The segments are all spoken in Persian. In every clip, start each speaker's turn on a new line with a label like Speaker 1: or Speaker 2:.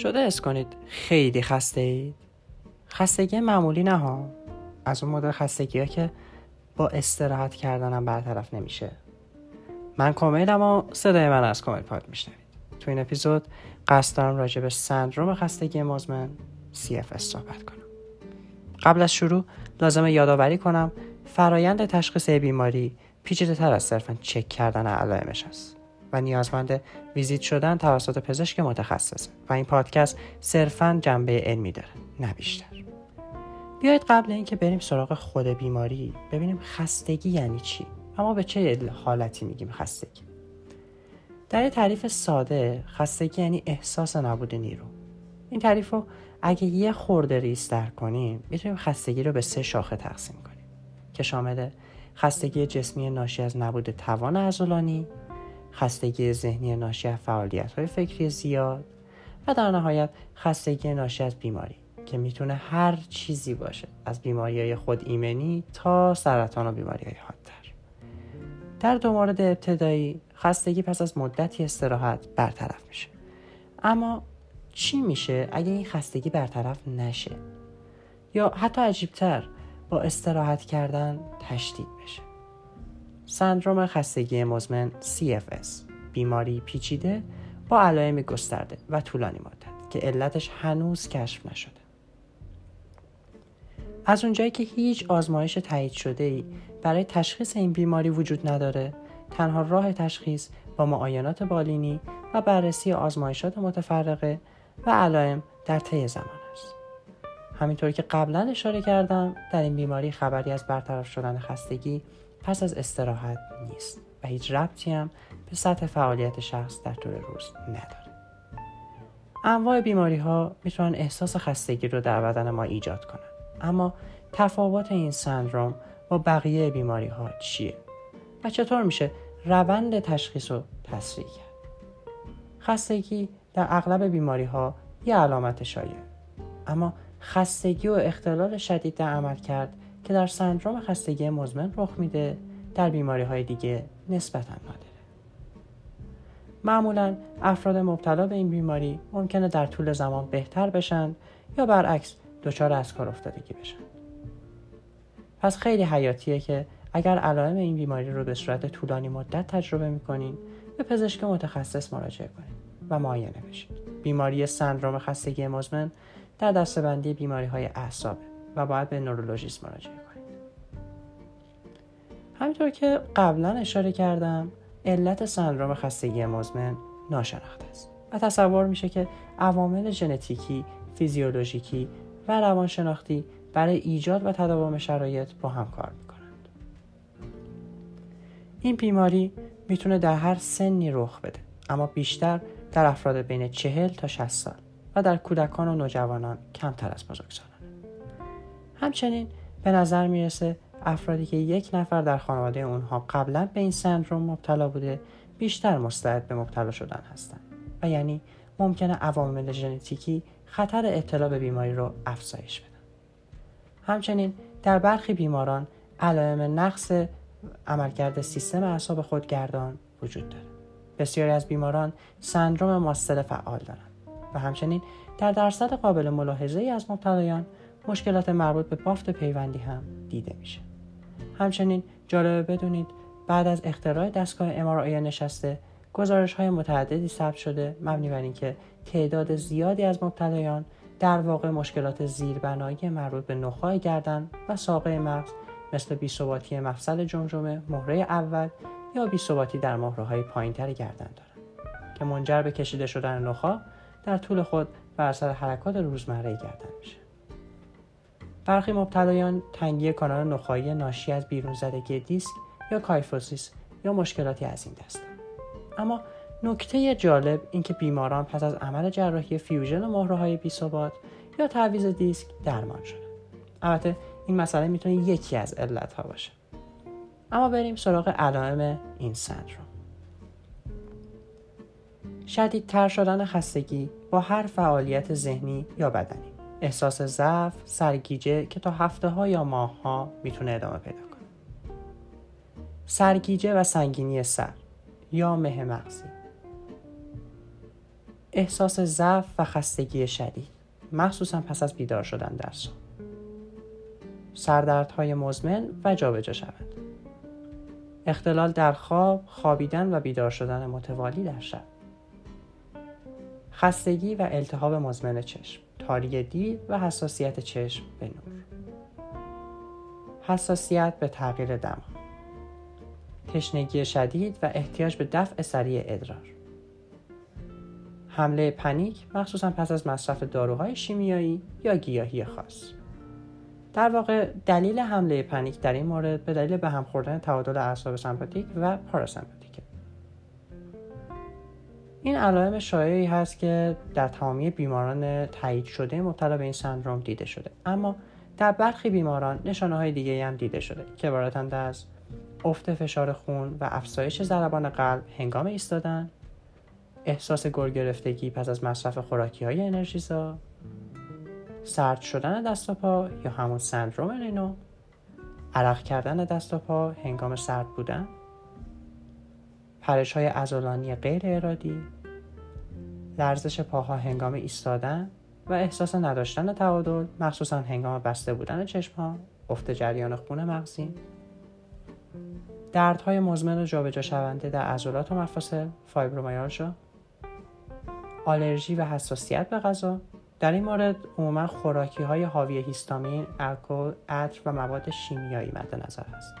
Speaker 1: شده اس کنید. خیلی خسته اید؟ خستگی معمولی نه ها. از اون مدل خستگی ها که با استراحت کردنم برطرف نمیشه. من کمیلم و صدای من از کمیل پاد میشنوید. تو این اپیزود قصد دارم راجع به سندروم خستگی مزمن CFS صحبت کنم. قبل از شروع لازمه یادآوری کنم فرایند تشخیص بیماری پیچیده تر از صرفا چک کردن علائمش است. و نیازمند ویزیت شدن توسط پزشک متخصصه و این پادکست صرفا جنبه علمی داره نه بیشتر. بیایید قبل اینکه بریم سراغ خود بیماری ببینیم خستگی یعنی چی؟ اما به چه حالتی میگیم خستگی؟ در تعریف ساده خستگی یعنی احساس نبود نیرو. این تعریف رو اگه یه خورده ریستر کنیم می‌تونیم خستگی رو به سه شاخه تقسیم کنیم. که شامل خستگی جسمی ناشی از نبود توان عضلانی خستگی ذهنی ناشی از فعالیت های فکری زیاد و در نهایت خستگی ناشی از بیماری که می‌تونه هر چیزی باشه از بیماری های خود ایمنی تا سرطان و بیماری های حادتر. در دو مورد ابتدایی خستگی پس از مدتی استراحت برطرف میشه. اما چی میشه اگه این خستگی برطرف نشه؟ یا حتی عجیبتر با استراحت کردن تشدید بشه. سندروم خستگی مزمن CFS بیماری پیچیده با علائم گسترده و طولانی مدت که علتش هنوز کشف نشده. از اونجایی که هیچ آزمایش تایید شده ای برای تشخیص این بیماری وجود نداره تنها راه تشخیص با معاینات بالینی و بررسی آزمایشات متفرقه و علائم در طی زمان است. همینطور که قبلا اشاره کردم در این بیماری خبری از برطرف شدن خستگی پس از استراحت نیست و هیچ ربطی هم به سطح فعالیت شخص در طول روز نداره. انواع بیماری ها می‌تونن احساس خستگی رو در بدن ما ایجاد کنن اما تفاوت این سندروم با بقیه بیماری ها چیه؟ و چطور میشه روند تشخیص رو تسریع کرد؟ خستگی در اغلب بیماری ها یه علامت شایع اما خستگی و اختلال شدید در عمل کرد که در سندروم خستگی مزمن رخ میده. در بیماری های دیگه نسبتا نادره. معمولا افراد مبتلا به این بیماری ممکنه در طول زمان بهتر بشن یا برعکس دچار از کار افتادگی بشن. پس خیلی حیاتیه که اگر علائم این بیماری رو به صورت طولانی مدت تجربه می‌کنین به پزشک متخصص مراجعه کنید و معاینه بشید بیماری سندروم خستگی مزمن در دستبندی بیماری های اعصابه. و باید به نورولوژیست مراجعه کنید. همینطور که قبلا اشاره کردم علت سندروم خستگی مزمن ناشناخته است و تصور میشه که عوامل ژنتیکی فیزیولوژیکی و روانشناختی برای ایجاد و تداوم شرایط با هم کار می‌کنند. این بیماری می‌تونه در هر سنی رخ بده اما بیشتر در افراد بین چهل تا 60 سال و در کودکان و نوجوانان کمتر از بزرگسالان همچنین به نظر می‌رسه افرادی که یک نفر در خانواده اونها قبلا به این سندروم مبتلا بوده بیشتر مستعد به مبتلا شدن هستند و یعنی ممکنه عوامل ژنتیکی خطر ابتلا به بیماری رو افزایش بدن. همچنین در برخی بیماران علائم نقص عملکرد سیستم اعصاب خودگردان وجود داره. بسیاری از بیماران سندروم ماستل فعال دارند و همچنین در درصد قابل ملاحظه ای از مبتلایان مشکلات مربوط به بافت پیوندی هم دیده میشه. همچنین جالبه بدونید بعد از اختراع دستگاه MRI نشسته گزارش های متعددی ثبت شده مبنی بر اینکه تعداد زیادی از مبتلایان در واقع مشکلات زیربنایی مربوط به نخاع گردن و ساقه مغز مثل بیثباتی مفصل جمجمه مهره اول یا بیثباتی در مهره های پایینتر گردن دارند که منجر به کشیده شدن نخاع در طول خود بر اثر حرکات روزمره گردن میشه. برخی مبتلایان تنگی کانال نخایی ناشی از بیرون زدگی دیسک یا کایفوسیس یا مشکلاتی از این دست. اما نکته جالب اینکه بیماران پس از عمل جراحی فیوژن مهره های یا تعویض دیسک درمان شده البته این مسئله می‌تونه یکی از علت ها باشه. اما بریم سراغ علائم این سندروم شدیدتر شدن خستگی با هر فعالیت ذهنی یا بدنی. احساس ضعف سرگیجه که تا هفته ها یا ماه ها می‌تونه ادامه پیدا کنه. سرگیجه و سنگینی سر یا مه مغزی. احساس ضعف و خستگی شدید. مخصوصا پس از بیدار شدن در خواب سردردهای مزمن و جابجا شوند. اختلال در خواب خوابیدن و بیدار شدن متوالی در شب. خستگی و التهاب مزمن چشم. تاری دید و حساسیت چشم به نور. حساسیت به تغییر دما. تشنگی شدید و احتیاج به دفع سریع ادرار. حمله پنیک مخصوصا پس از مصرف داروهای شیمیایی یا گیاهی خاص. در واقع دلیل حمله پنیک در این مورد به دلیل به هم خوردن تعادل اعصاب سمپاتیک و پاراسمپاتیک. این علائم شایعی هست که در تمامی بیماران تایید شده مبتلا به این سندروم دیده شده. اما در برخی بیماران نشانه های دیگه هم دیده شده که عبارتند از افت فشار خون و افزایش ضربان قلب هنگام ایستادن احساس گرگرفتگی پس از مصرف خوراکی های انرژیزا سرد شدن دست و پا یا همون سندروم رینو عرق کردن دست و پا هنگام سرد بودن. پرش های ازولانی غیر ارادی لرزش پاها هنگام ایستادن و احساس نداشتن تعادل مخصوصا هنگام بسته بودن چشم ها افت جریان خون مغزی. دردهای مزمن و جابجا شونده در عضلات و مفاصل فایبرومیالژا آلرژی و حساسیت به غذا. در این مورد عموما خوراکی های حاوی هیستامین، الکل، عطر و مواد شیمیایی مد نظر است.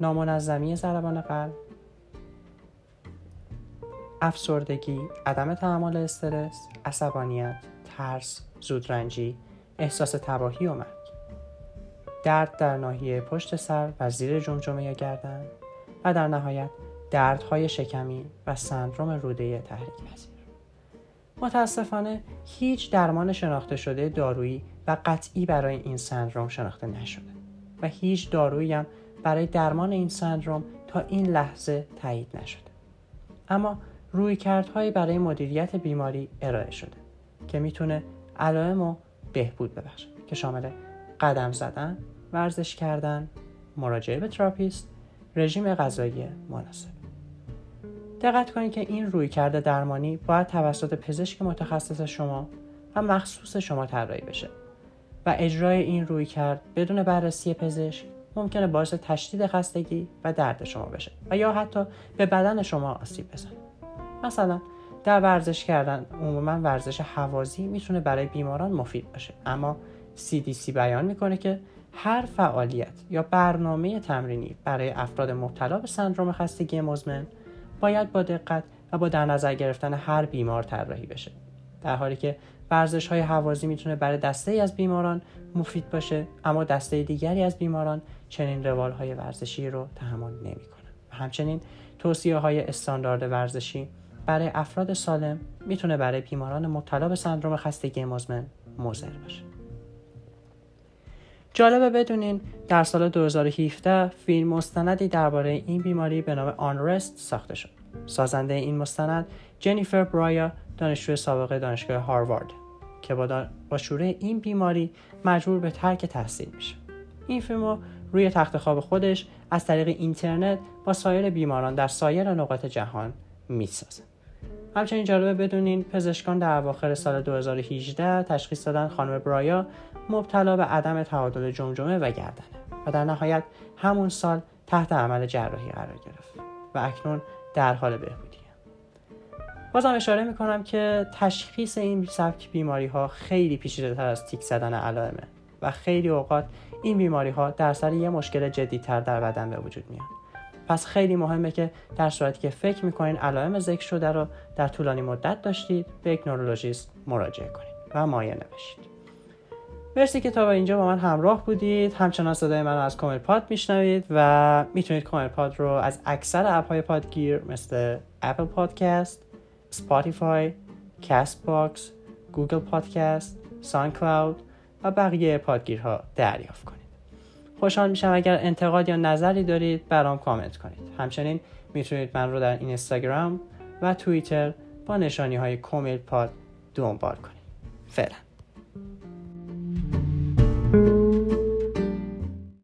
Speaker 1: نامنظمی ضربان قلب. افسردگی، عدم تحمل استرس، عصبانیت، ترس، زودرنجی، احساس تباهی و مرگ. درد در ناحیه پشت سر و زیر جمجمه یا گردن و در نهایت دردهای شکمی و سندروم روده تحریک پذیر متاسفانه هیچ درمان شناخته شده دارویی و قطعی برای این سندروم شناخته نشده و هیچ دارویی هم برای درمان این سندروم تا این لحظه تایید نشده. اما رویکردهایی برای مدیریت بیماری ارائه شده که می‌تونه علائم رو بهبود ببخشه که شامل قدم زدن، ورزش کردن، مراجعه به تراپیست، رژیم غذایی مناسب. دقت کنید که این رویکرد درمانی باید توسط پزشک متخصص شما و مخصوص شما طراحی بشه و اجرای این رویکرد بدون بررسی پزشک ممکنه باعث تشدید خستگی و درد شما بشه و یا حتی به بدن شما آسیب بزنه مثلا در ورزش کردن عموما ورزش حوازی می‌تونه برای بیماران مفید باشه. اما CDC بیان می‌کنه که هر فعالیت یا برنامه تمرینی برای افراد مبتلا به سندروم خستگی مزمن باید با دقت و با در نظر گرفتن هر بیمار طراحی بشه. در حالی که ورزش های حوازی می‌تونه برای دسته ای از بیماران مفید باشه اما دسته دیگری از بیماران چنین روال های ورزشی رو تحمل نمی‌کنن و همچنین توصیه های استاندارد ورزشی برای افراد سالم می‌تونه برای بیماران مبتلا به سندروم خستگی مزمن مضر باشه جالبه بدونین در سال 2017 فیلم مستندی درباره این بیماری به نام آنرست ساخته شد. سازنده این مستند جنیفر برایا دانشجوی سابق دانشگاه هاروارد که با, با شوره این بیماری مجبور به ترک تحصیل میشه. این فیلم رو روی تخت خواب خودش از طریق اینترنت با سایر بیماران در سایر نقاط جهان می‌سازه. همچنین جالبه بدونین پزشکان در اواخر سال 2018 تشخیص دادن خانم برایا مبتلا به عدم تعادل جمجمه و گردنه و در نهایت همون سال تحت عمل جراحی قرار گرفت و اکنون در حال بهبودی بازم اشاره می‌کنم که تشخیص این سبک بیماری ها خیلی پیچیده تر از تیک زدن علائمه و خیلی اوقات این بیماری ها در سر یه مشکل جدیتر در بدن به وجود میان پس خیلی مهمه که در صورتی که فکر می‌کنین علائم ذکر شده رو در طولانی مدت داشتید به یک نورولوژیست مراجعه کنید و معاینه بشید مرسی که تا به اینجا با من همراه بودید. همچنان صدای من از کامل پاد میشنوید و می‌تونید کامل پاد رو از اکثر app های پادگیر مثل Apple Podcast Spotify Castbox Google Podcast SoundCloud و بقیه پادگیرها دریافت کنید. خوشحال میشم اگر انتقاد یا نظری دارید برام کامنت کنید. همچنین می‌تونید من رو در اینستاگرام و توییتر با نشانی های کومیل پاد دنبال کنید. فعلا.